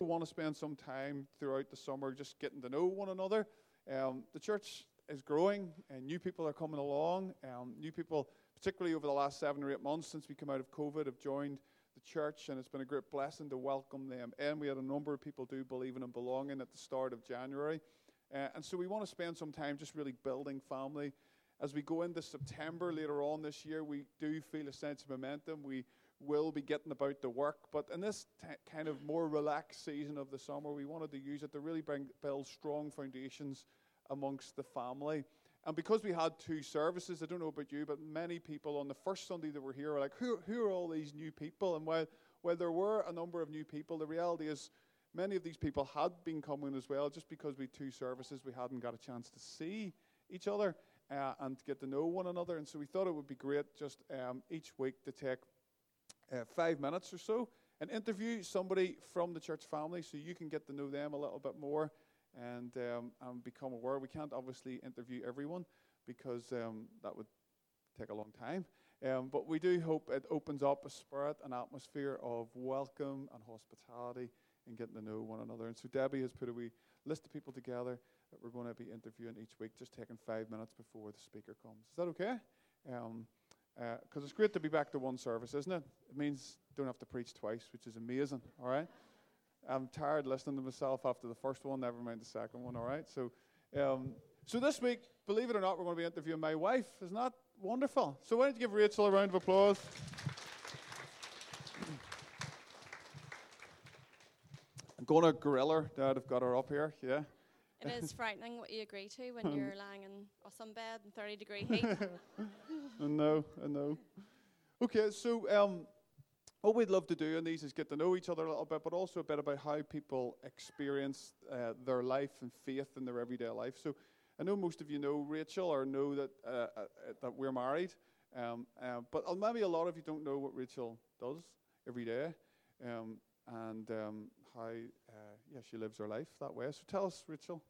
Want to spend some time throughout the summer just getting to know one another. Um, the church is growing, and new people are coming along. Um, new people, particularly over the last seven or eight months since we came out of COVID, have joined the church, and it's been a great blessing to welcome them. And we had a number of people do believing and belonging at the start of January. Uh, and so we want to spend some time just really building family. As we go into September later on this year, we do feel a sense of momentum. We will be getting about the work, but in this t- kind of more relaxed season of the summer, we wanted to use it to really bring, build strong foundations amongst the family. And because we had two services, I don't know about you, but many people on the first Sunday that were here were like, who, who are all these new people? And while, while there were a number of new people, the reality is many of these people had been coming as well. Just because we had two services, we hadn't got a chance to see each other uh, and get to know one another. And so we thought it would be great just um, each week to take uh, five minutes or so and interview somebody from the church family so you can get to know them a little bit more and, um, and become aware. We can't obviously interview everyone because um, that would take a long time. Um, but we do hope it opens up a spirit, an atmosphere of welcome and hospitality and getting to know one another. And so Debbie has put a wee list of people together that we're going to be interviewing each week, just taking five minutes before the speaker comes. Is that okay? Because uh, it's great to be back to one service, isn't it? It means don't have to preach twice, which is amazing. All right. I'm tired listening to myself after the first one, never mind the second one, all right? So, um, so this week, believe it or not, we're going to be interviewing my wife. Isn't that wonderful? So why don't you give Rachel a round of applause? I'm going to grill her. Dad, I've got her up here, yeah. It is frightening what you agree to when you're lying in a sunbed in 30 degree heat. I know, I know. Okay, so um, what we'd love to do in these is get to know each other a little bit, but also a bit about how people experience uh, their life and faith in their everyday life. So I know most of you know Rachel or know that uh, uh, that we're married, um, uh, but maybe a lot of you don't know what Rachel does every day, um, and um, how uh, yeah she lives her life that way. So tell us, Rachel,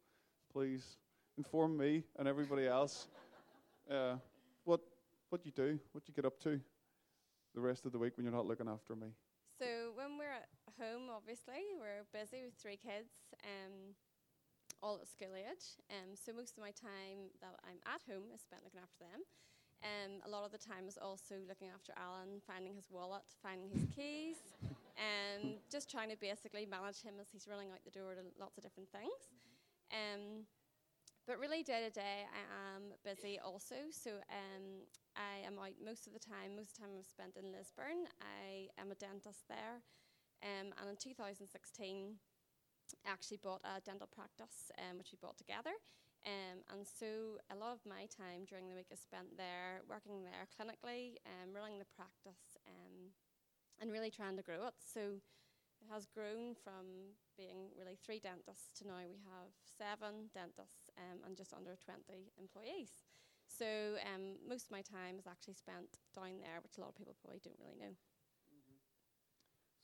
please inform me and everybody else uh, what what you do, what you get up to the rest of the week when you're not looking after me? So when we're at home, obviously we're busy with three kids, um, all at school age. Um, so most of my time that I'm at home is spent looking after them. Um, a lot of the time is also looking after Alan, finding his wallet, finding his keys, and just trying to basically manage him as he's running out the door to lots of different things. Um, but really, day to day, I am busy also. So um, I am out most of the time. Most of the time I've spent in Lisburn. I am a dentist there. Um, and in 2016, I actually bought a dental practice, um, which we bought together. Um, and so a lot of my time during the week is spent there, working there clinically, um, running the practice, and really trying to grow it. So has grown from being really three dentists to now we have seven dentists um, and just under 20 employees. So um, most of my time is actually spent down there, which a lot of people probably don't really know. Mm-hmm.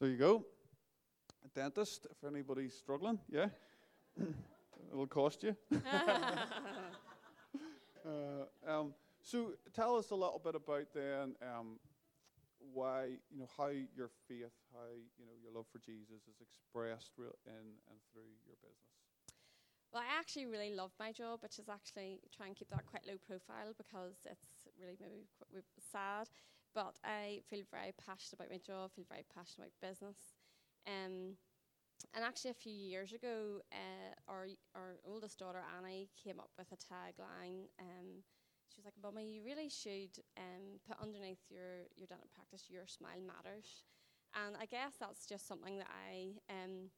There you go. A dentist, if anybody's struggling, yeah. It'll cost you. uh, um, so tell us a little bit about then um, why, you know, how your faith, how, you know, your love for Jesus is expressed in and through your business. Well, I actually really love my job, which is actually try and keep that quite low profile because it's really maybe quite sad. But I feel very passionate about my job, feel very passionate about business. Um, and actually, a few years ago, uh, our our oldest daughter Annie came up with a tagline. Um, she was like, "Mummy, you really should um, put underneath your your dental practice, your smile matters." And I guess that's just something that I um,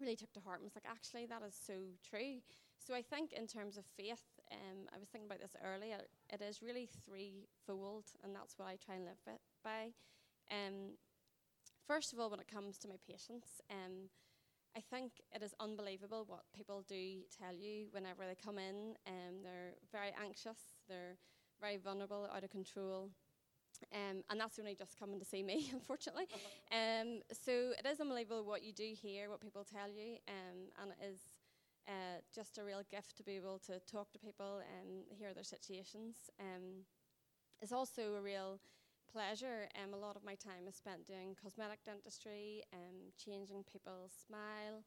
really took to heart and was like, actually, that is so true. So I think in terms of faith, um, I was thinking about this earlier, it is really threefold, and that's what I try and live by. Um, first of all, when it comes to my patients, um, I think it is unbelievable what people do tell you whenever they come in. Um, they're very anxious, they're very vulnerable, out of control. Um, and that's only just coming to see me, unfortunately. um, so it is unbelievable what you do hear, what people tell you, um, and it is uh, just a real gift to be able to talk to people and hear their situations. Um, it's also a real pleasure. Um, a lot of my time is spent doing cosmetic dentistry, um, changing people's smile.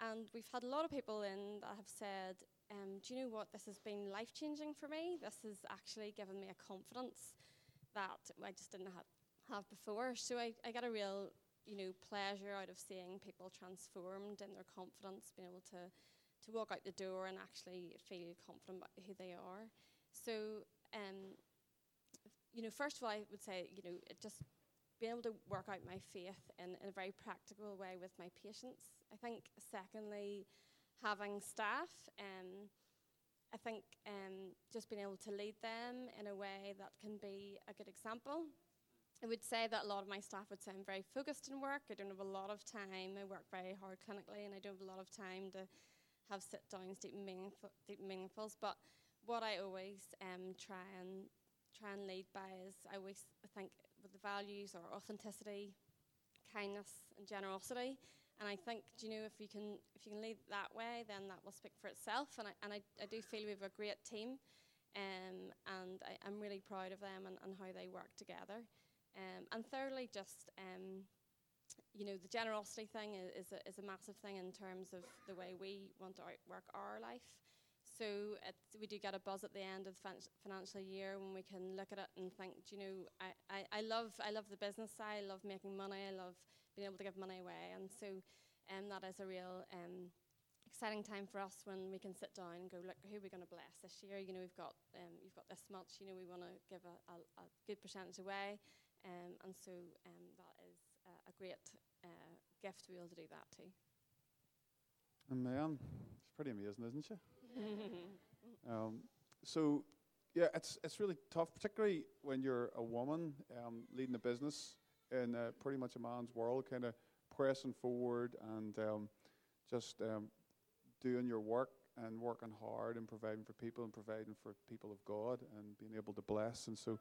And we've had a lot of people in that have said, um, Do you know what? This has been life changing for me. This has actually given me a confidence that I just didn't have, have before. So I, I get a real you know, pleasure out of seeing people transformed in their confidence, being able to, to walk out the door and actually feel confident about who they are. So, um, you know, first of all, I would say, you know, just being able to work out my faith in, in a very practical way with my patients. I think, secondly, having staff. Um, I think um, just being able to lead them in a way that can be a good example. I would say that a lot of my staff would say I'm very focused in work. I don't have a lot of time. I work very hard clinically, and I don't have a lot of time to have sit downs, deep meaningful, deep meaningfuls. But what I always um, try and try and lead by is I always think with the values or authenticity, kindness, and generosity. And I think, do you know, if you can if you can lead that way, then that will speak for itself. And I and I, I do feel we have a great team, um, and I, am really proud of them and, and how they work together. Um, and thirdly, just um, you know, the generosity thing is, is, a, is a massive thing in terms of the way we want to outwork our life. So we do get a buzz at the end of the fin- financial year when we can look at it and think, you know, I, I, I love I love the business side, I love making money, I love being able to give money away, and so um, that is a real um, exciting time for us when we can sit down and go, look, who are we going to bless this year? You know, we've got um, you've got this much. You know, we want to give a, a, a, good percentage away, um, and so um, that is uh, a great uh, gift to be able to do that too. Amen. Pretty amazing, isn't she? um, so, yeah, it's it's really tough, particularly when you're a woman um, leading a business in uh, pretty much a man's world, kind of pressing forward and um, just um, doing your work and working hard and providing for people and providing for people of God and being able to bless. And so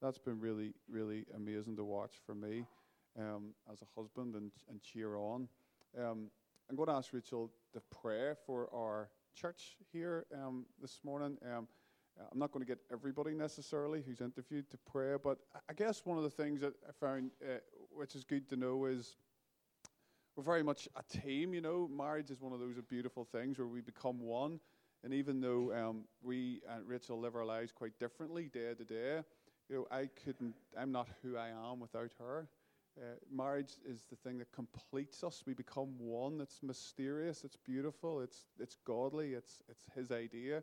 that's been really, really amazing to watch for me um, as a husband and, and cheer on. Um, I'm going to ask Rachel to pray for our church here um, this morning. Um, I'm not going to get everybody necessarily who's interviewed to pray, but I guess one of the things that I found, uh, which is good to know, is we're very much a team. You know, marriage is one of those beautiful things where we become one. And even though um, we and Rachel live our lives quite differently day to day, you know, I couldn't. I'm not who I am without her. Uh, marriage is the thing that completes us. We become one. It's mysterious. It's beautiful. It's it's godly. It's it's His idea,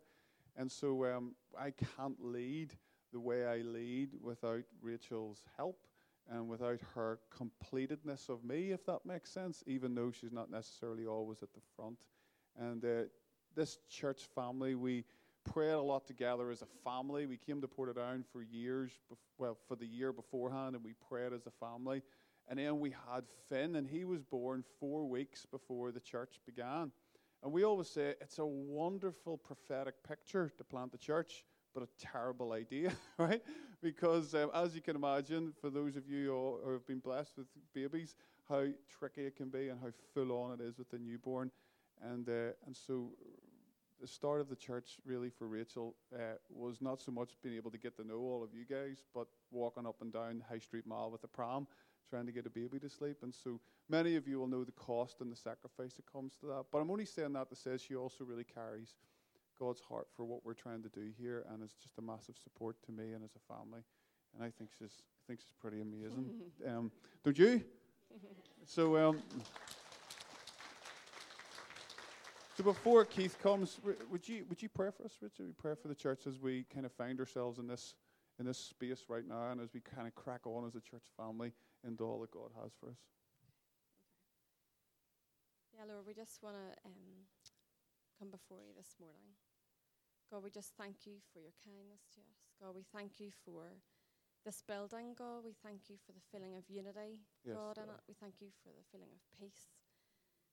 and so um, I can't lead the way I lead without Rachel's help and without her completedness of me, if that makes sense. Even though she's not necessarily always at the front, and uh, this church family, we prayed a lot together as a family. We came to Portadown for years, well, for the year beforehand, and we prayed as a family. And then we had Finn, and he was born four weeks before the church began. And we always say it's a wonderful prophetic picture to plant the church, but a terrible idea, right? Because um, as you can imagine, for those of you who have been blessed with babies, how tricky it can be and how full on it is with the newborn. And, uh, and so the start of the church, really, for Rachel, uh, was not so much being able to get to know all of you guys, but walking up and down High Street Mall with a pram trying to get a baby to sleep. And so many of you will know the cost and the sacrifice that comes to that. But I'm only saying that to say she also really carries God's heart for what we're trying to do here, and it's just a massive support to me and as a family. And I think she's, I think she's pretty amazing. um, don't you? so, um, so before Keith comes, would you would you pray for us, Rachel? We pray for the church as we kind of find ourselves in this in this space right now, and as we kind of crack on as a church family into all that God has for us. Yeah, Lord, we just want to um, come before you this morning. God, we just thank you for your kindness to us. God, we thank you for this building, God. We thank you for the feeling of unity, yes, God, in it. We thank you for the feeling of peace.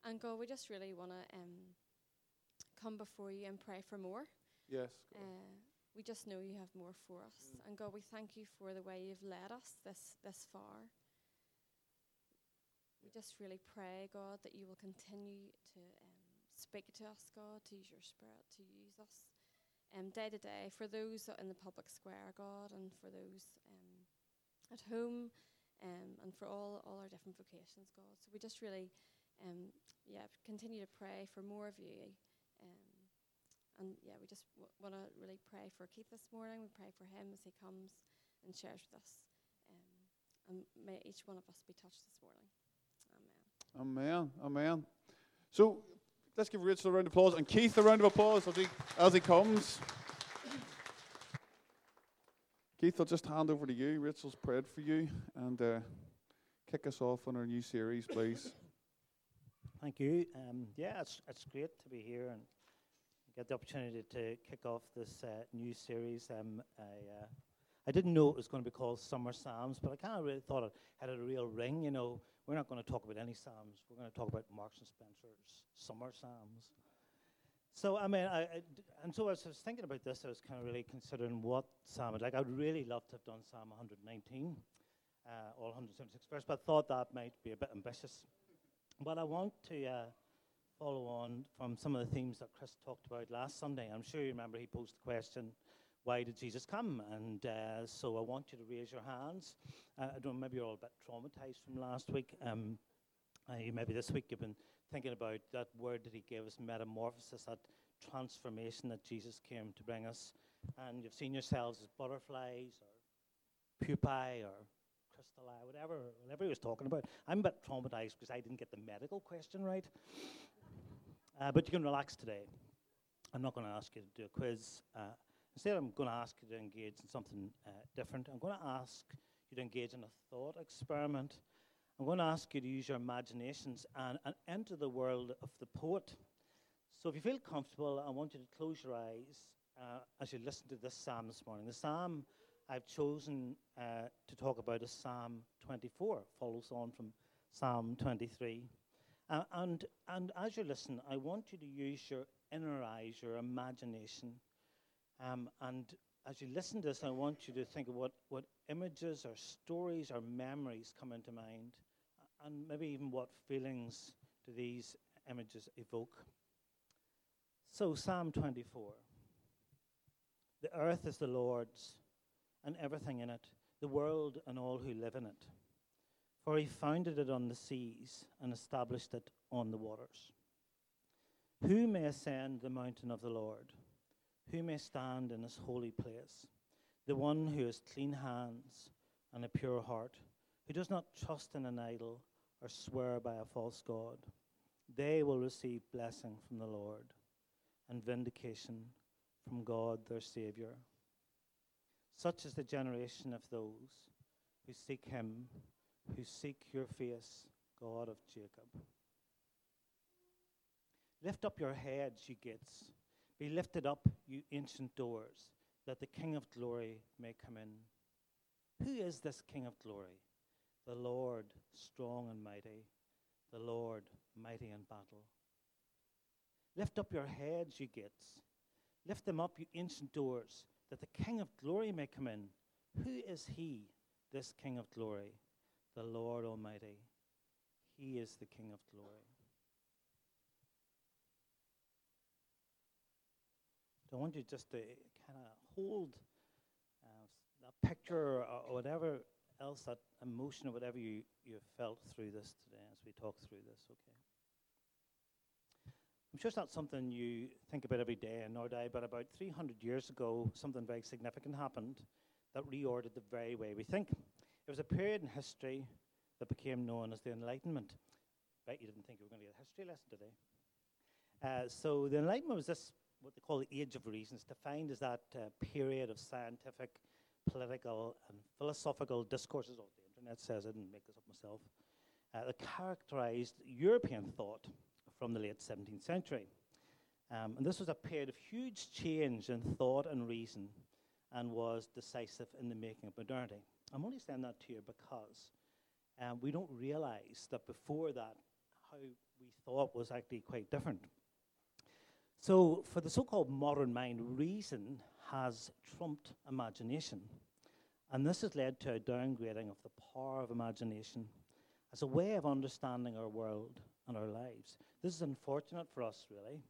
And God, we just really want to um, come before you and pray for more. Yes. Uh, we just know you have more for us. Mm. And God, we thank you for the way you've led us this, this far. We just really pray, God, that you will continue to um, speak to us, God, to use your spirit, to use us um, day to day for those in the public square, God, and for those um, at home, um, and for all, all our different vocations, God. So we just really, um, yeah, continue to pray for more of you. And yeah, we just w- want to really pray for Keith this morning. We pray for him as he comes and shares with us. Um, and may each one of us be touched this morning. Amen. Amen. Amen. So let's give Rachel a round of applause and Keith a round of applause as he, as he comes. Keith, I'll just hand over to you. Rachel's prayed for you and uh, kick us off on our new series, please. Thank you. Um, yeah, it's, it's great to be here and get the opportunity to kick off this uh, new series. Um, I, uh, I didn't know it was going to be called Summer Psalms, but I kind of really thought it had a real ring. You know, we're not going to talk about any Psalms. We're going to talk about Marks and Spencer's Summer Psalms. So I mean, I, I d- and so as I was thinking about this, I was kind of really considering what psalm like. I'd really love to have done Psalm 119, uh, all 176 verses, but I thought that might be a bit ambitious. But I want to uh, follow on from some of the themes that Chris talked about last Sunday. I'm sure you remember he posed the question, "Why did Jesus come?" And uh, so I want you to raise your hands. Uh, I don't know, maybe you're all a bit traumatized from last week. Um, maybe this week you've been thinking about that word that he gave us, metamorphosis, that transformation that Jesus came to bring us. And you've seen yourselves as butterflies or pupae or crystalli, whatever, whatever he was talking about. I'm a bit traumatized because I didn't get the medical question right. Uh, but you can relax today. I'm not going to ask you to do a quiz. Uh, instead, I'm going to ask you to engage in something uh, different. I'm going to ask you to engage in a thought experiment. I'm going to ask you to use your imaginations and, and enter the world of the poet. So if you feel comfortable, I want you to close your eyes uh, as you listen to this psalm this morning. The psalm I've chosen uh, to talk about is Psalm 24, follows on from Psalm 23. Uh, and, and as you listen, I want you to use your inner eyes, your imagination. Um, and as you listen to this, I want you to think of what, what images or stories or memories come into mind and maybe even what feelings do these images evoke. So, Psalm 24 The earth is the Lord's, and everything in it, the world and all who live in it. For he founded it on the seas and established it on the waters. Who may ascend the mountain of the Lord? Who may stand in his holy place? The one who has clean hands and a pure heart, who does not trust in an idol or swear by a false God. They will receive blessing from the Lord and vindication from God their Saviour. Such is the generation of those who seek Him, who seek your face, God of Jacob. Lift up your heads, you gates. Be lifted up, you ancient doors, that the King of glory may come in. Who is this King of glory? The Lord strong and mighty, the Lord mighty in battle. Lift up your heads, you gates. Lift them up, you ancient doors, that the King of glory may come in. Who is he, this King of glory? The Lord Almighty. He is the King of glory. I want you just to kind of hold uh, that picture or, whatever else, that emotion or whatever you, you felt through this today as we talk through this, okay? I'm sure it's not something you think about every day, nor do I, but about 300 years ago, something very significant happened that reordered the very way we think. It was a period in history that became known as the Enlightenment. Bet you didn't think you were going to get a history lesson today. Uh, so the Enlightenment was this, what they call the Age of Reasons, defined as that uh, period of scientific political and philosophical discourses, oh, the internet says I didn't make this up myself, uh, that characterized European thought from the late 17th century. Um, and this was a period of huge change in thought and reason and was decisive in the making of modernity. I'm only saying that to you because um, we don't realize that before that, how we thought was actually quite different. So, for the so called modern mind, reason has trumped imagination. And this has led to a downgrading of the power of imagination as a way of understanding our world and our lives. This is unfortunate for us, really,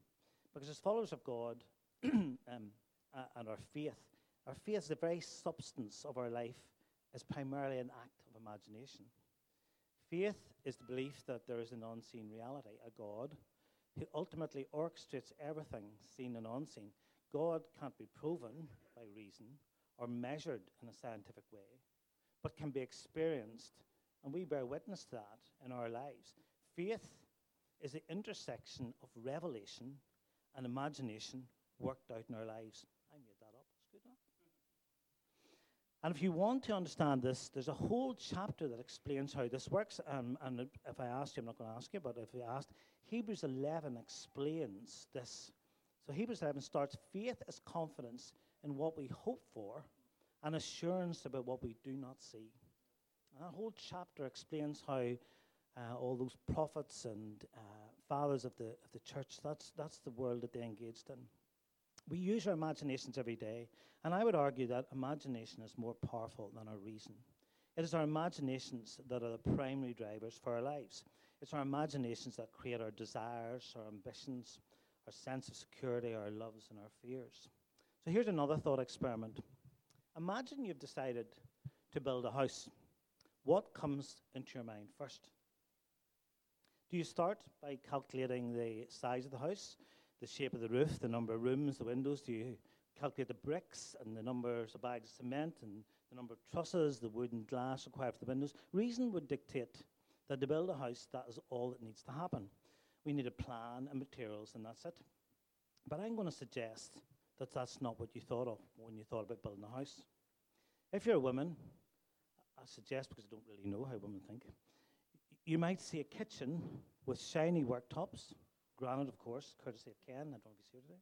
because as followers of God um, and our faith, our faith is the very substance of our life is primarily an act of imagination. Faith is the belief that there is an unseen reality, a God, who ultimately orchestrates everything seen and unseen. God can't be proven by reason or measured in a scientific way, but can be experienced, and we bear witness to that in our lives. Faith is the intersection of revelation and imagination worked out in our lives. I made that up. It's good, huh? And if you want to understand this, there's a whole chapter that explains how this works. Um, and if I asked you, I'm not going to ask you, but if you asked, Hebrews 11 explains this. So Hebrews 11 starts faith is confidence in what we hope for and assurance about what we do not see. And that whole chapter explains how uh, all those prophets and uh, fathers of the, of the church, that's, that's the world that they engaged in. We use our imaginations every day, and I would argue that imagination is more powerful than our reason. It is our imaginations that are the primary drivers for our lives. It's our imaginations that create our desires, our ambitions, our sense of security, our loves, and our fears. So here's another thought experiment. Imagine you've decided to build a house. What comes into your mind first? Do you start by calculating the size of the house, the shape of the roof, the number of rooms, the windows? Do you calculate the bricks and the numbers of bags of cement and the number of trusses, the wood and glass required for the windows? Reason would dictate that to build a house, that is all that needs to happen. We need a plan and materials, and that's it. But I'm going to suggest that that's not what you thought of when you thought about building a house. If you're a woman, I suggest, because I don't really know how women think, you might see a kitchen with shiny worktops, granite, of course, courtesy of Ken. I don't know if he's here today.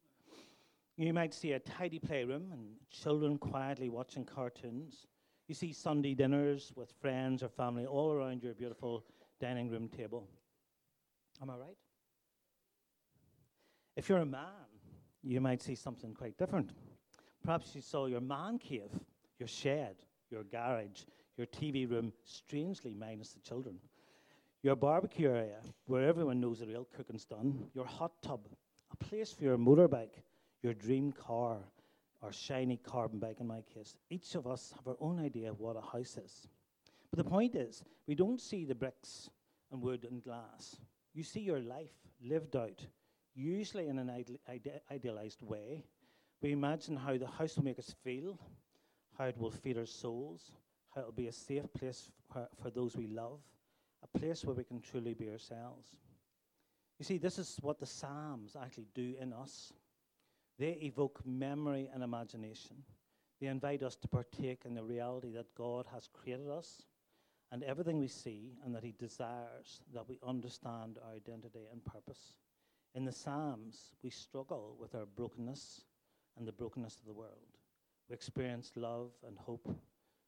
You might see a tidy playroom and children quietly watching cartoons. You see Sunday dinners with friends or family all around your beautiful dining room table. Am I right? If you're a man, you might see something quite different. Perhaps you saw your man cave, your shed, your garage, your TV room, strangely minus the children your barbecue area where everyone knows the real cooking's done, your hot tub, a place for your motorbike, your dream car, or shiny carbon bike in my case. Each of us have our own idea of what a house is. But the point is, we don't see the bricks and wood and glass. You see your life lived out, usually in an ide- ide- idealized way. We imagine how the house will make us feel, how it will feed our souls, how it will be a safe place for, for those we love a place where we can truly be ourselves. You see, this is what the Psalms actually do in us. They evoke memory and imagination. They invite us to partake in the reality that God has created us and everything we see, and that He desires that we understand our identity and purpose. In the Psalms, we struggle with our brokenness and the brokenness of the world. We experience love and hope.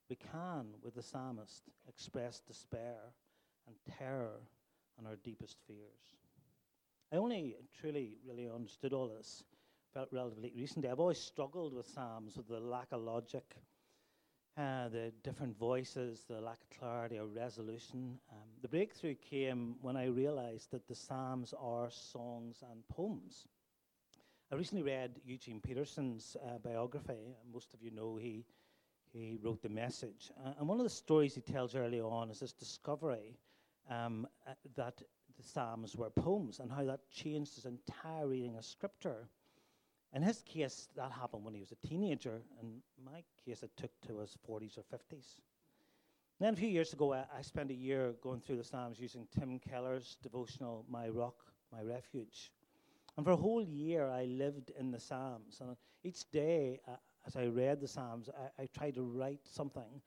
We can, with the psalmist, express despair and terror and our deepest fears. I only truly, really understood all this relatively recently. I've always struggled with Psalms, with the lack of logic, uh, the different voices, the lack of clarity or resolution. Um, the breakthrough came when I realized that the Psalms are songs and poems. I recently read Eugene Peterson's uh, biography. Most of you know he, he wrote The Message. Uh, and one of the stories he tells early on is this discovery um, uh, that the Psalms were poems and how that changed his entire reading of Scripture. In his case, that happened when he was a teenager. In my case, it took to his 40s or 50s. then a few years ago, I, I spent a year going through the Psalms using Tim Keller's devotional, My Rock, My Refuge. And for a whole year, I lived in the Psalms. And each day, uh, as I read the Psalms, I, I, tried to write something,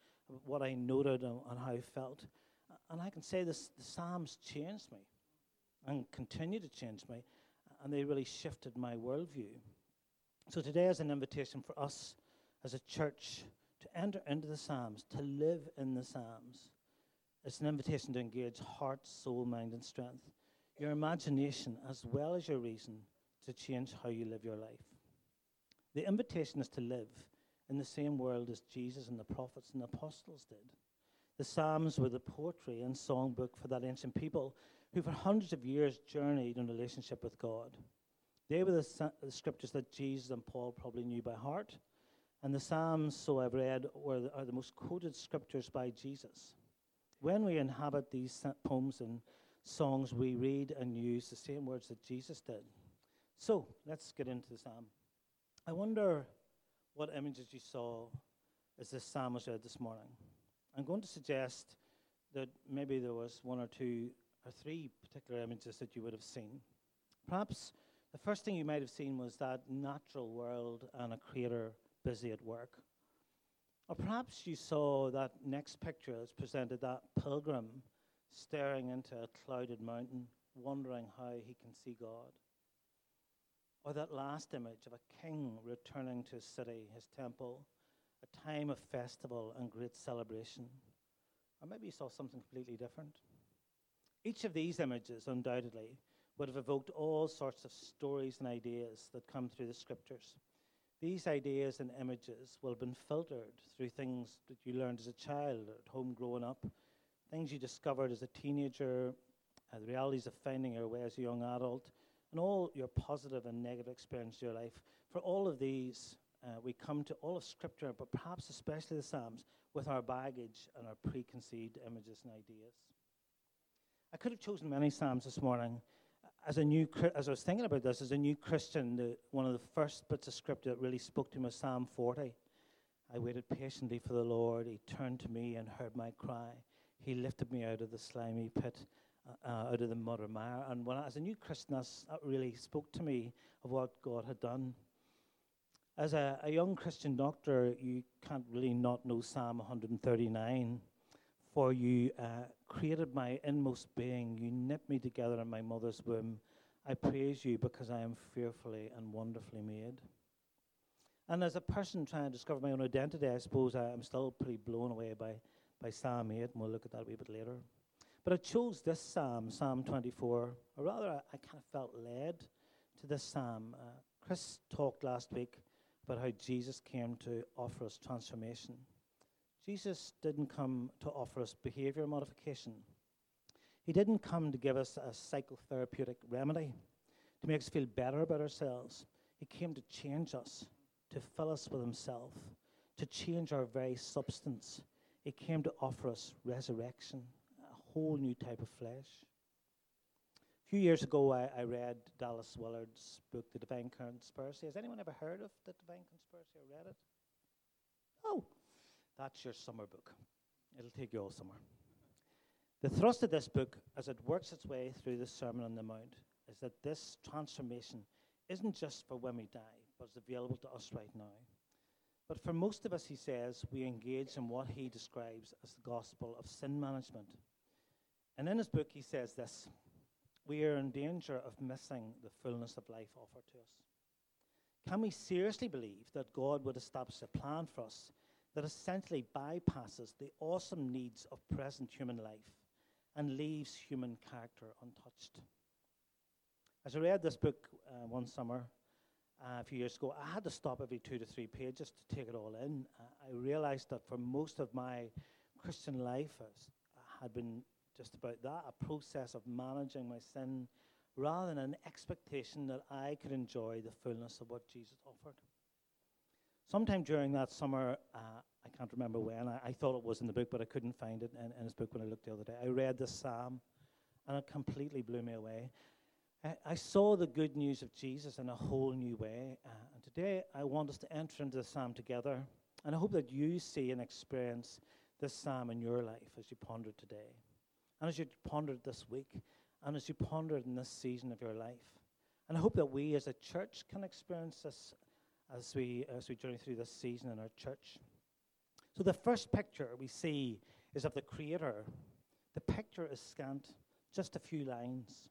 what I noted and, and how I felt. And I can say this the Psalms changed me and continue to change me, and they really shifted my worldview. So today is an invitation for us as a church to enter into the Psalms, to live in the Psalms. It's an invitation to engage heart, soul, mind, and strength, your imagination as well as your reason to change how you live your life. The invitation is to live in the same world as Jesus and the prophets and the apostles did. The Psalms were the poetry and songbook for that ancient people who, for hundreds of years, journeyed in relationship with God. They were the, the, scriptures that Jesus and Paul probably knew by heart, And the Psalms, so I've read, the, are the most quoted scriptures by Jesus. When we inhabit these poems and songs, we read and use the same words that Jesus did. So let's get into the psalm. I wonder what images you saw as this psalm was read this morning. I'm going to suggest that maybe there was one or two or three particular images that you would have seen. Perhaps the first thing you might have seen was that natural world and a creator busy at work. Or perhaps you saw that next picture as presented that pilgrim staring into a clouded mountain, wondering how he can see God. Or that last image of a king returning to his city, his temple, a time of festival and great celebration. Or maybe you saw something completely different. Each of these images, undoubtedly, would have evoked all sorts of stories and ideas that come through the scriptures. These ideas and images will have been filtered through things that you learned as a child at home growing up, things you discovered as a teenager, uh, the realities of finding your way as a young adult, and all your positive and negative experience in your life. For all of these, uh, we come to all of Scripture, but perhaps especially the Psalms, with our baggage and our preconceived images and ideas. I could have chosen many Psalms this morning. As a new, as I was thinking about this, as a new Christian, the, one of the first bits of Scripture that really spoke to me was Psalm 40. I waited patiently for the Lord. He turned to me and heard my cry. He lifted me out of the slimy pit uh, out of the mud or mire. And when, I, as a new Christian, that really spoke to me of what God had done. As a, a young Christian doctor, you can't really not know Psalm 139. For you uh, created my inmost being, you knit me together in my mother's womb. I praise you because I am fearfully and wonderfully made. And as a person trying to discover my own identity, I suppose I am still pretty blown away by, by Psalm 8, and we'll look at that a wee bit later. But I chose this psalm, Psalm 24, or rather, I, I kind of felt led to this psalm. Uh, Chris talked last week about how Jesus came to offer us transformation. Jesus didn't come to offer us behavior modification. He didn't come to give us a psychotherapeutic remedy to make us feel better about ourselves. He came to change us, to fill us with Himself, to change our very substance. He came to offer us resurrection a whole new type of flesh. Few years ago, I, I read Dallas Willard's book, The Divine Conspiracy. Has anyone ever heard of The Divine Conspiracy or read it? Oh, that's your summer book. It'll take you all summer. The thrust of this book, as it works its way through the Sermon on the Mount, is that this transformation isn't just for when we die, but it's available to us right now. But for most of us, he says, we engage in what he describes as the gospel of sin management. And in his book, he says this We are in danger of missing the fullness of life offered to us. Can we seriously believe that God would establish a plan for us that essentially bypasses the awesome needs of present human life and leaves human character untouched? As I read this book uh, one summer, uh, a few years ago, I had to stop every two to three pages to take it all in. Uh, I realized that for most of my Christian life, I had been just about that a process of managing my sin rather than an expectation that I could enjoy the fullness of what Jesus offered. Sometime during that summer, uh, I can't remember when, I, I, thought it was in the book, but I couldn't find it in, in, his book when I looked the other day. I read this psalm, and it completely blew me away. I, I saw the good news of Jesus in a whole new way, uh, and today I want us to enter into the psalm together, and I hope that you see and experience this psalm in your life as you ponder today and as you pondered this week, and as you pondered in this season of your life. And I hope that we as a church can experience this as we, as we journey through this season in our church. So, the first picture we see is of the Creator. The picture is scant, just a few lines.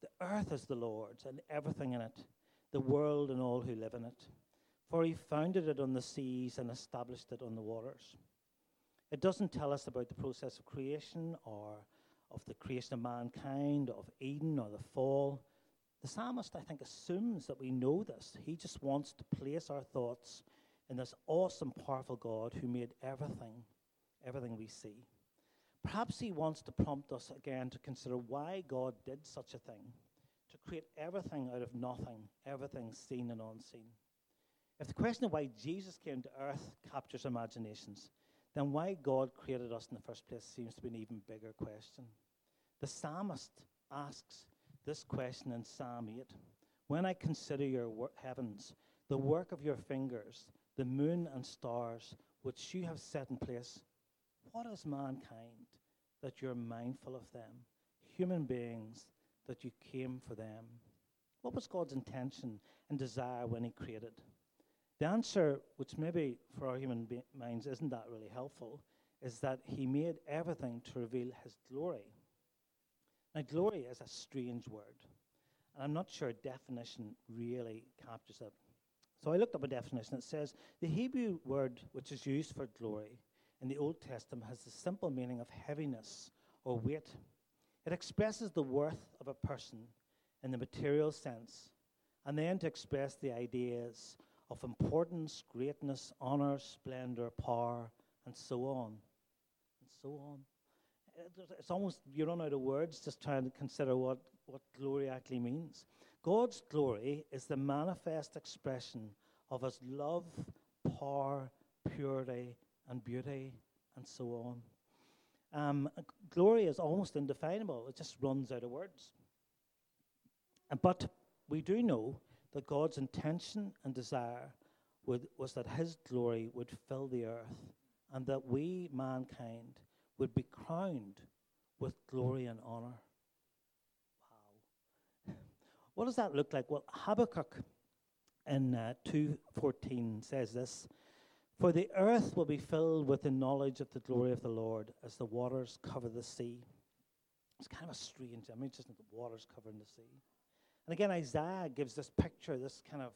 The earth is the Lord's and everything in it, the world and all who live in it. For he founded it on the seas and established it on the waters. It doesn't tell us about the process of creation or of the creation of mankind, of Eden or the fall. The psalmist, I think, assumes that we know this. He just wants to place our thoughts in this awesome, powerful God who made everything, everything we see. Perhaps he wants to prompt us again to consider why God did such a thing, to create everything out of nothing, everything seen and unseen. If the question of why Jesus came to earth captures imaginations, then why God created us in the first place seems to be an even bigger question. The psalmist asks this question in Psalm 8 When I consider your wor- heavens, the work of your fingers, the moon and stars, which you have set in place, what is mankind that you're mindful of them? Human beings that you came for them. What was God's intention and desire when He created? The answer, which maybe for our human be- minds isn't that really helpful, is that He made everything to reveal His glory. Now, glory is a strange word, and I'm not sure a definition really captures it. So I looked up a definition. It says the Hebrew word which is used for glory in the Old Testament has the simple meaning of heaviness or weight. It expresses the worth of a person in the material sense, and then to express the ideas of importance, greatness, honor, splendor, power, and so on. And so on. It's almost you run out of words just trying to consider what, what glory actually means. God's glory is the manifest expression of his love, power, purity, and beauty, and so on. Um, glory is almost indefinable, it just runs out of words. But we do know that God's intention and desire would, was that his glory would fill the earth and that we, mankind, would be crowned with glory and honor. Wow. What does that look like? Well, Habakkuk in uh, 2.14 says this, For the earth will be filled with the knowledge of the glory of the Lord as the waters cover the sea. It's kind of a strange image, isn't it? The waters covering the sea. And again, Isaiah gives this picture, this kind of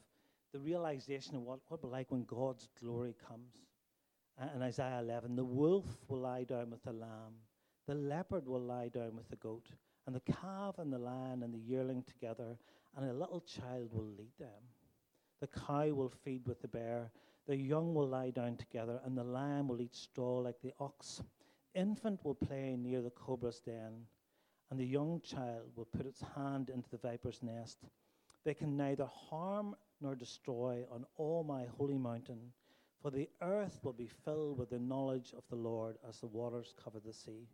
the realization of what, what it will be like when God's glory comes. Uh, in Isaiah 11, the wolf will lie down with the lamb, the leopard will lie down with the goat, and the calf and the lion and the yearling together, and a little child will lead them. The cow will feed with the bear, the young will lie down together, and the lamb will eat straw like the ox. Infant will play near the cobra's den and the young child will put its hand into the viper's nest. They can neither harm nor destroy on all my holy mountain, for the earth will be filled with the knowledge of the Lord as the waters cover the sea.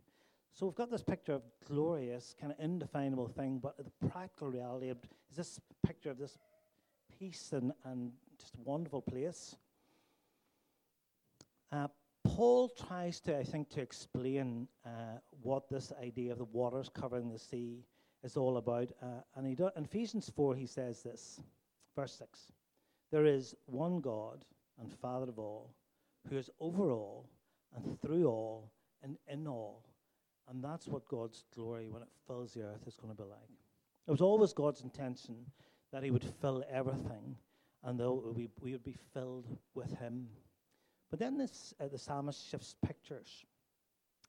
So we've got this picture of glorious, kind of indefinable thing, but the practical reality is this picture of this peace and, and just wonderful place. Uh, Paul tries to, I think, to explain uh, what this idea of the waters covering the sea is all about. Uh, and he do, in Ephesians 4, he says this, verse 6 There is one God and Father of all, who is over all and through all and in all. And that's what God's glory, when it fills the earth, is going to be like. It was always God's intention that He would fill everything, and that we, we would be filled with Him. But then this, uh, the psalmist shifts pictures.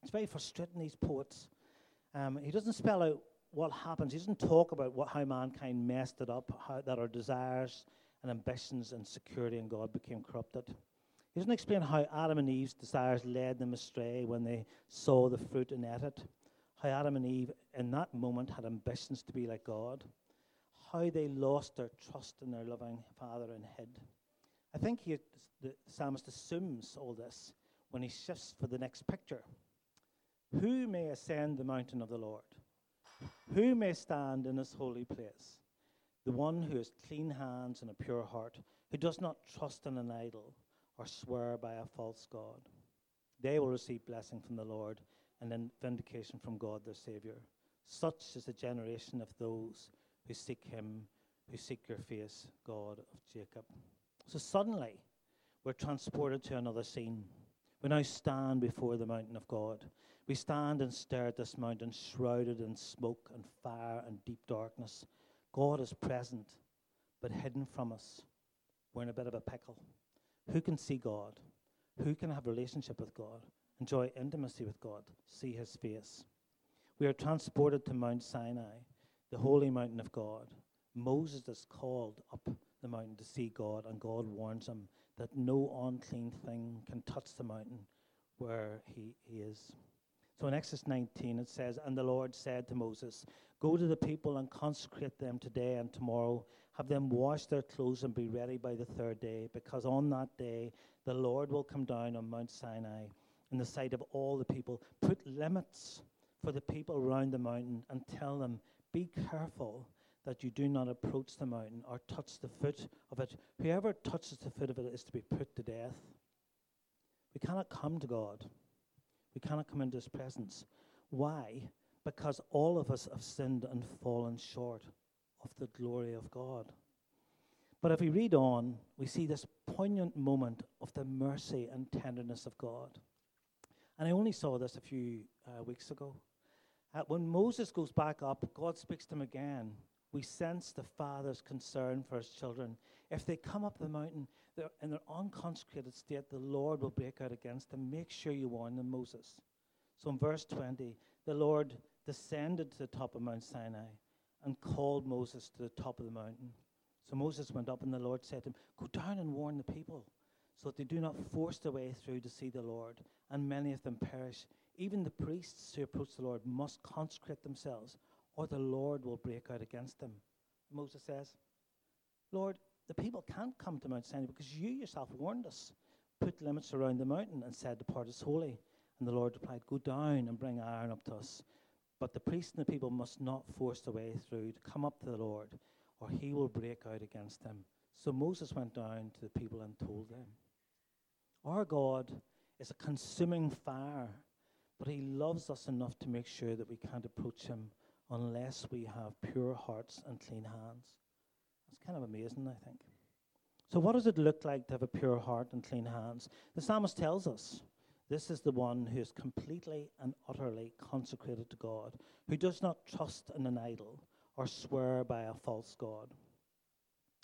It's very frustrating, these poets. Um, he doesn't spell out what happens. He doesn't talk about what, how mankind messed it up, how that our desires and ambitions and security in God became corrupted. He doesn't explain how Adam and Eve's desires led them astray when they saw the fruit and ate it. How Adam and Eve, in that moment, had ambitions to be like God. How they lost their trust in their loving Father and hid. I think he, the psalmist assumes all this when he shifts for the next picture. Who may ascend the mountain of the Lord? Who may stand in his holy place? The one who has clean hands and a pure heart, who does not trust in an idol or swear by a false God. They will receive blessing from the Lord and then vindication from God their Saviour. Such is the generation of those who seek him, who seek your face, God of Jacob. So suddenly, we're transported to another scene. We now stand before the mountain of God. We stand and stare at this mountain shrouded in smoke and fire and deep darkness. God is present, but hidden from us. We're in a bit of a pickle. Who can see God? Who can have a relationship with God? Enjoy intimacy with God? See his face? We are transported to Mount Sinai, the holy mountain of God. Moses is called up the mountain to see God, and God warns him that no unclean thing can touch the mountain where he, he is. So in Exodus 19 it says, And the Lord said to Moses, Go to the people and consecrate them today and tomorrow. Have them wash their clothes and be ready by the third day, because on that day the Lord will come down on Mount Sinai in the sight of all the people. Put limits for the people around the mountain and tell them, Be careful that you do not approach the mountain or touch the foot of it. Whoever touches the foot of it is to be put to death. We cannot come to God. We cannot come into His presence. Why? Because all of us have sinned and fallen short of the glory of God. But if we read on, we see this poignant moment of the mercy and tenderness of God. And I only saw this a few uh, weeks ago. Uh, when Moses goes back up, God speaks to him again. We sense the Father's concern for his children. If they come up the mountain in their unconsecrated state, the Lord will break out against them. Make sure you warn them, Moses. So in verse 20, the Lord descended to the top of Mount Sinai and called Moses to the top of the mountain. So Moses went up, and the Lord said to him, Go down and warn the people, so that they do not force their way through to see the Lord, and many of them perish. Even the priests who approach the Lord must consecrate themselves, or the Lord will break out against them. Moses says, Lord, the people can't come to Mount Sinai because you yourself warned us. Put limits around the mountain and said, The part is holy. And the Lord replied, Go down and bring Aaron up to us. But the priests and the people must not force their way through to come up to the Lord, or he will break out against them. So Moses went down to the people and told them. Our God is a consuming fire, but he loves us enough to make sure that we can't approach him unless we have pure hearts and clean hands. That's kind of amazing, I think. So, what does it look like to have a pure heart and clean hands? The psalmist tells us this is the one who is completely and utterly consecrated to God, who does not trust in an idol or swear by a false God.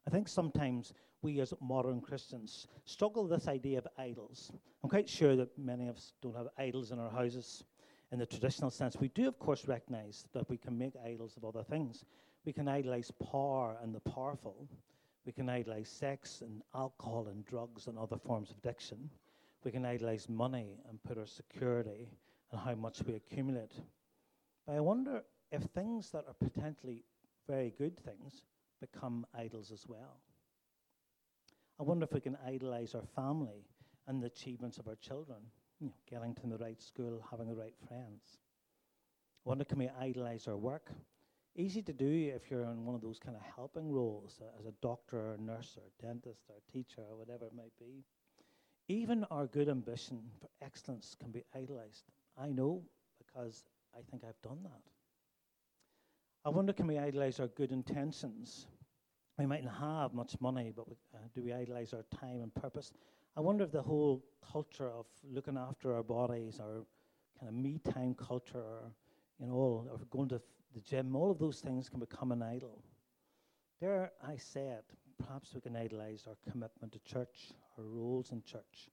I think sometimes we as modern Christians struggle with this idea of idols. I'm quite sure that many of us don't have idols in our houses in the traditional sense. We do, of course, recognize that we can make idols of other things. We can idolize power and the powerful. We can idolize sex and alcohol and drugs and other forms of addiction. We can idolize money and put our security and how much we accumulate. But I wonder if things that are potentially very good things become idols as well. I wonder if we can idolize our family and the achievements of our children, you know, getting to the right school, having the right friends. I wonder can we idolize our work? Easy to do if you're in one of those kind of helping roles uh, as a doctor or nurse or dentist or teacher or whatever it might be. Even our good ambition for excellence can be idolized. I know because I think I've done that. I wonder can we idolize our good intentions? We mightn't have much money, but we, uh, do we idolize our time and purpose? I wonder if the whole culture of looking after our bodies, our kind of me time culture, or, you know, or going to the gym, all of those things can become an idol. There, I said, perhaps we can idolize our commitment to church, our roles in church,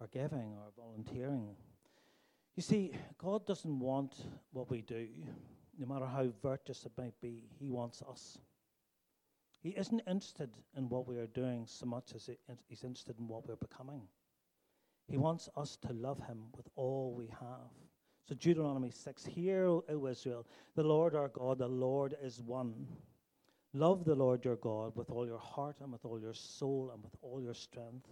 our giving, our volunteering. You see, God doesn't want what we do, no matter how virtuous it might be. He wants us. He isn't interested in what we are doing so much as He's interested in what we're becoming. He wants us to love Him with all we have. So, Deuteronomy 6 Hear, O Israel, the Lord our God, the Lord is one. Love the Lord your God with all your heart and with all your soul and with all your strength.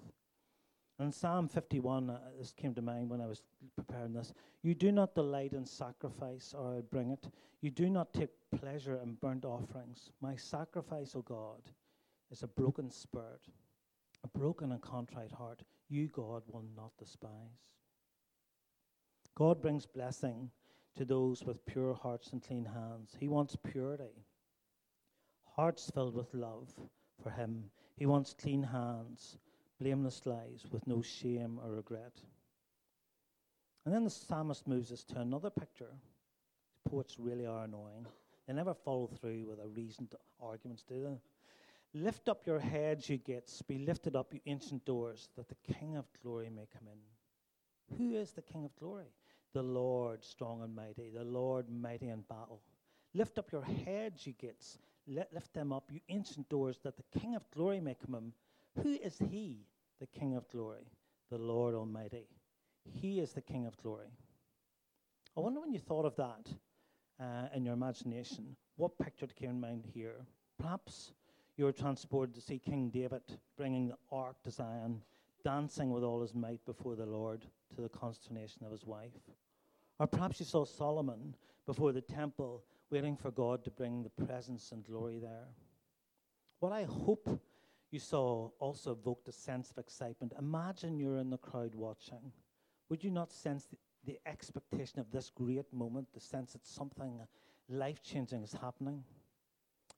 And Psalm 51, uh, this came to mind when I was preparing this. You do not delight in sacrifice, or I bring it. You do not take pleasure in burnt offerings. My sacrifice, O God, is a broken spirit, a broken and contrite heart. You, God, will not despise. God brings blessing to those with pure hearts and clean hands. He wants purity hearts filled with love for Him. He wants clean hands, blameless lives with no shame or regret. And then the psalmist moves us to another picture. Poets really are annoying. They never follow through with a reasoned arguments, do they? Lift up your heads, you gates, be lifted up, you ancient doors, that the King of glory may come in. Who is the King of glory? The Lord strong and mighty, the Lord mighty in battle. Lift up your heads, you gates, lift them up, you ancient doors, that the King of glory may come in. Who is he, the King of glory? The Lord Almighty. He is the King of glory. I wonder when you thought of that uh, in your imagination, what picture came in mind here? Perhaps you were transported to see King David bringing the ark to Zion, dancing with all his might before the Lord to the consternation of his wife. Or perhaps you saw Solomon before the temple, waiting for God to bring the presence and glory there. What I hope you saw also evoked a sense of excitement. Imagine you're in the crowd watching. Would you not sense the, the expectation of this great moment, the sense that something life changing is happening?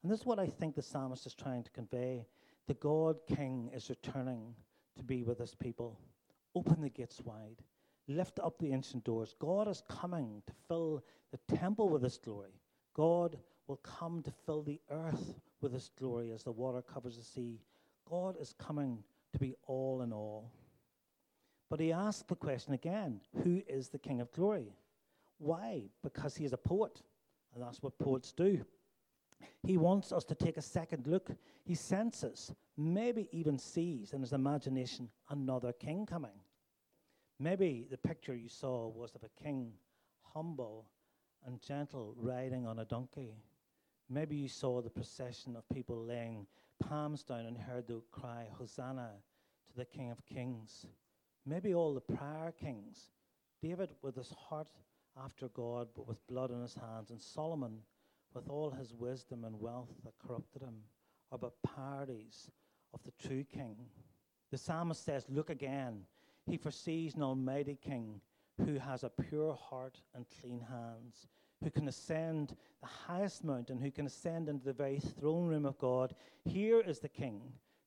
And this is what I think the psalmist is trying to convey. The God King is returning to be with his people. Open the gates wide, lift up the ancient doors. God is coming to fill the temple with his glory. God will come to fill the earth with his glory as the water covers the sea. God is coming to be all in all. But he asked the question again who is the King of glory? Why? Because he is a poet, and that's what poets do. He wants us to take a second look. He senses, maybe even sees in his imagination, another king coming. Maybe the picture you saw was of a king, humble and gentle, riding on a donkey. Maybe you saw the procession of people laying palms down and heard the cry, Hosanna to the King of Kings. Maybe all the prior kings, David with his heart after God, but with blood on his hands, and Solomon with all his wisdom and wealth that corrupted him, are but parodies of the true king. The psalmist says, Look again. He foresees an almighty king who has a pure heart and clean hands, who can ascend the highest mountain, who can ascend into the very throne room of God. Here is the king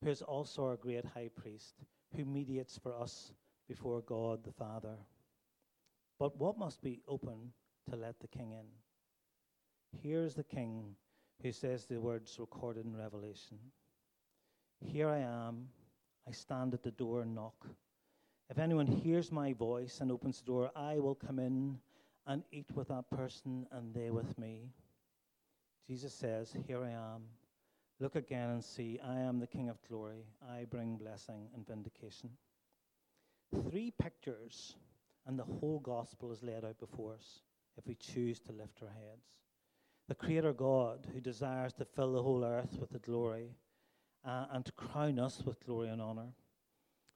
who is also our great high priest, who mediates for us before God the Father. But what must be open to let the king in? Here's the king who says the words recorded in Revelation Here I am, I stand at the door and knock. If anyone hears my voice and opens the door, I will come in and eat with that person and they with me. Jesus says, Here I am. Look again and see, I am the King of glory. I bring blessing and vindication. Three pictures, and the whole gospel is laid out before us if we choose to lift our heads the Creator God who desires to fill the whole earth with the glory uh, and to crown us with glory and honor.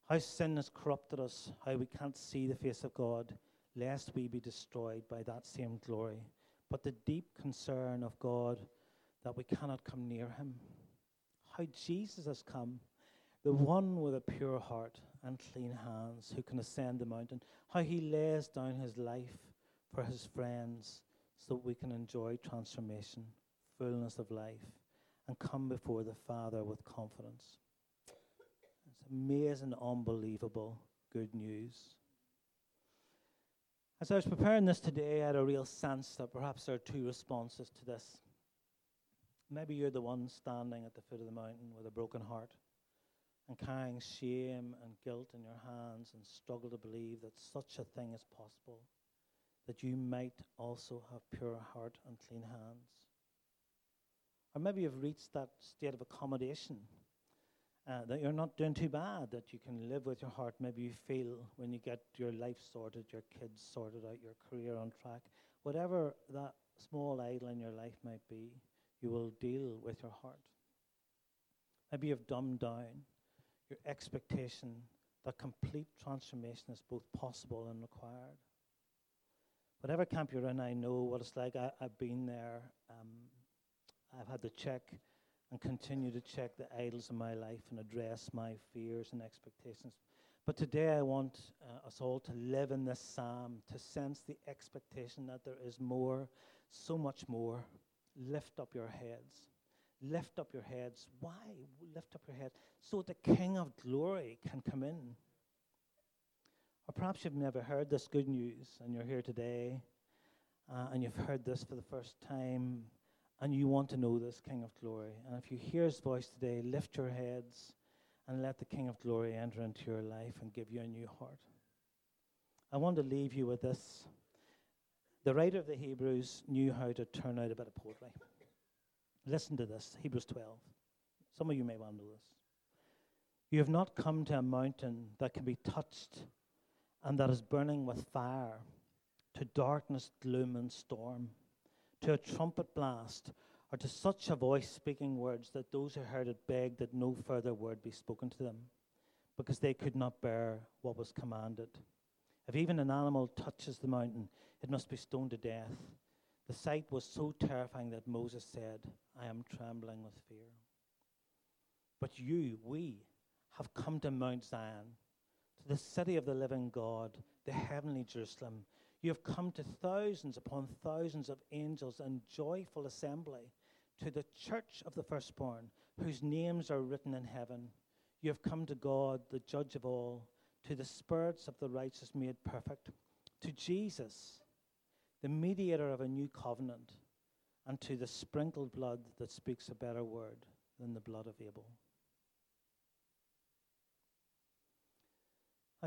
How sin has corrupted us, how we can't see the face of God, lest we be destroyed by that same glory. But the deep concern of God that we cannot come near Him. How Jesus has come, the one with a pure heart and clean hands who can ascend the mountain. How He lays down His life for His friends so that we can enjoy transformation, fullness of life, and come before the Father with confidence. Amazing, unbelievable good news. As I was preparing this today, I had a real sense that perhaps there are two responses to this. Maybe you're the one standing at the foot of the mountain with a broken heart and carrying shame and guilt in your hands and struggle to believe that such a thing is possible that you might also have pure heart and clean hands. Or maybe you've reached that state of accommodation uh, that you're not doing too bad, that you can live with your heart. Maybe you feel when you get your life sorted, your kids sorted out, your career on track, whatever that small idol in your life might be, you will deal with your heart. Maybe you've dumbed down your expectation that complete transformation is both possible and required whatever camp you're in, I know what it's like. I, have been there. Um, I've had to check and continue to check the idols in my life and address my fears and expectations. But today I want uh, us all to live in this psalm, to sense the expectation that there is more, so much more. Lift up your heads. Lift up your heads. Why lift up your head? So the King of glory can come in. Or perhaps you've never heard this good news and you're here today uh, and you've heard this for the first time and you want to know this King of Glory. And if you hear his voice today, lift your heads and let the King of Glory enter into your life and give you a new heart. I want to leave you with this. The writer of the Hebrews knew how to turn out a bit of poetry. Listen to this Hebrews 12. Some of you may well know this. You have not come to a mountain that can be touched and that is burning with fire, to darkness, gloom, and storm, to a trumpet blast, or to such a voice speaking words that those who heard it begged that no further word be spoken to them, because they could not bear what was commanded. If even an animal touches the mountain, it must be stoned to death. The sight was so terrifying that Moses said, I am trembling with fear. But you, we, have come to Mount Zion, to the city of the living God, the heavenly Jerusalem. You have come to thousands upon thousands of angels and joyful assembly, to the church of the firstborn, whose names are written in heaven. You have come to God, the judge of all, to the spirits of the righteous made perfect, to Jesus, the mediator of a new covenant, and to the sprinkled blood that speaks a better word than the blood of Abel.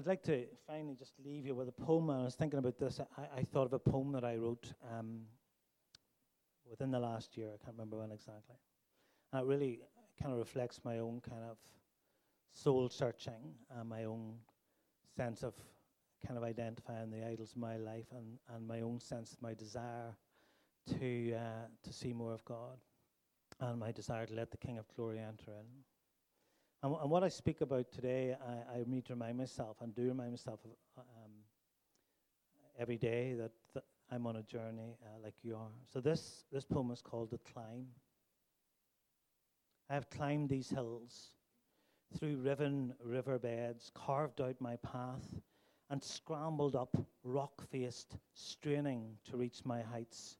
I'd like to finally just leave you with a poem. I was thinking about this. I, I thought of a poem that I wrote um, within the last year. I can't remember when exactly. And it really kind of reflects my own kind of soul searching and my own sense of kind of identifying the idols of my life and, and my own sense of my desire to uh, to see more of God and my desire to let the King of Glory enter in. And, and what I speak about today, I, I, need to remind myself and do remind myself of, uh, um, every day that, that, I'm on a journey uh, like you are. So this this poem is called "The Climb." I have climbed these hills through riven riverbeds, carved out my path, and scrambled up, rock faced, straining to reach my heights,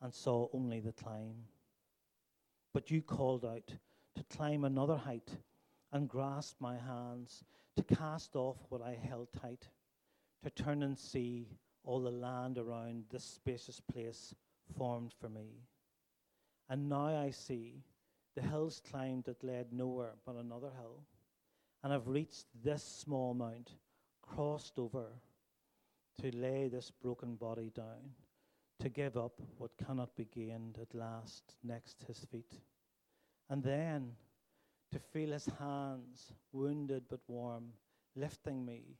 and saw only the climb. But you called out to climb another height and grasp my hands, to cast off what I held tight, to turn and see all the land around this spacious place formed for me. And now I see the hills climbed that led nowhere but another hill, and I've reached this small mount, crossed over to lay this broken body down, to give up what cannot be gained at last next his feet. And then to feel his hands, wounded but warm, lifting me,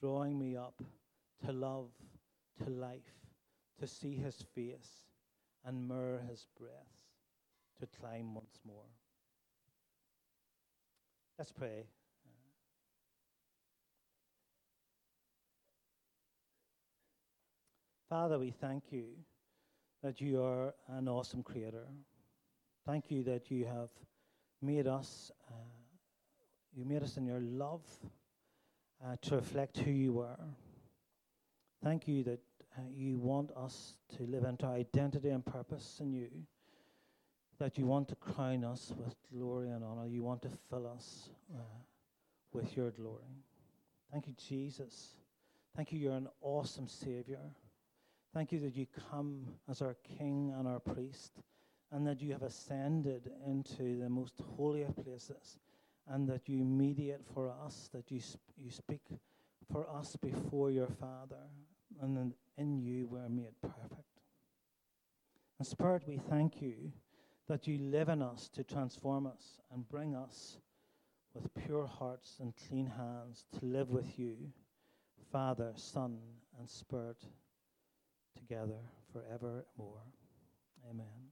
drawing me up to love, to life, to see his face and mirror his breath, to climb once more. Let's pray. Father, we thank you that you are an awesome creator. Thank you that you have made us, uh, you made us in your love uh, to reflect who you were. Thank you that uh, you want us to live into identity and purpose in you, that you want to crown us with glory and honor. You want to fill us uh, with your glory. Thank you, Jesus. Thank you, you're an awesome Savior. Thank you that you come as our King and our priest and that you have ascended into the most holy of places, and that you mediate for us, that you, sp- you speak for us before your Father, and in you we're made perfect. And Spirit, we thank you that you live in us to transform us and bring us with pure hearts and clean hands to live with you, Father, Son, and Spirit, together forevermore. Amen.